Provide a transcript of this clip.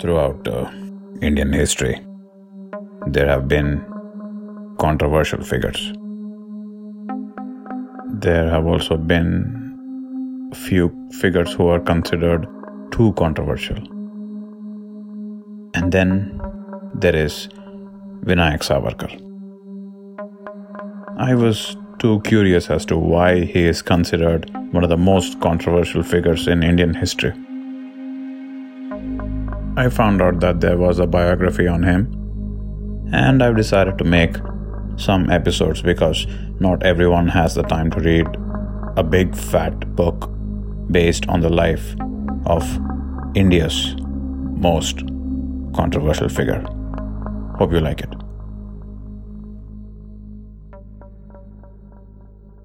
throughout uh, Indian history, there have been controversial figures. There have also been few figures who are considered too controversial. And then there is Vinayak Savarkar. I was too curious as to why he is considered one of the most controversial figures in Indian history. I found out that there was a biography on him, and I've decided to make some episodes because not everyone has the time to read a big fat book based on the life of India's most controversial figure. Hope you like it.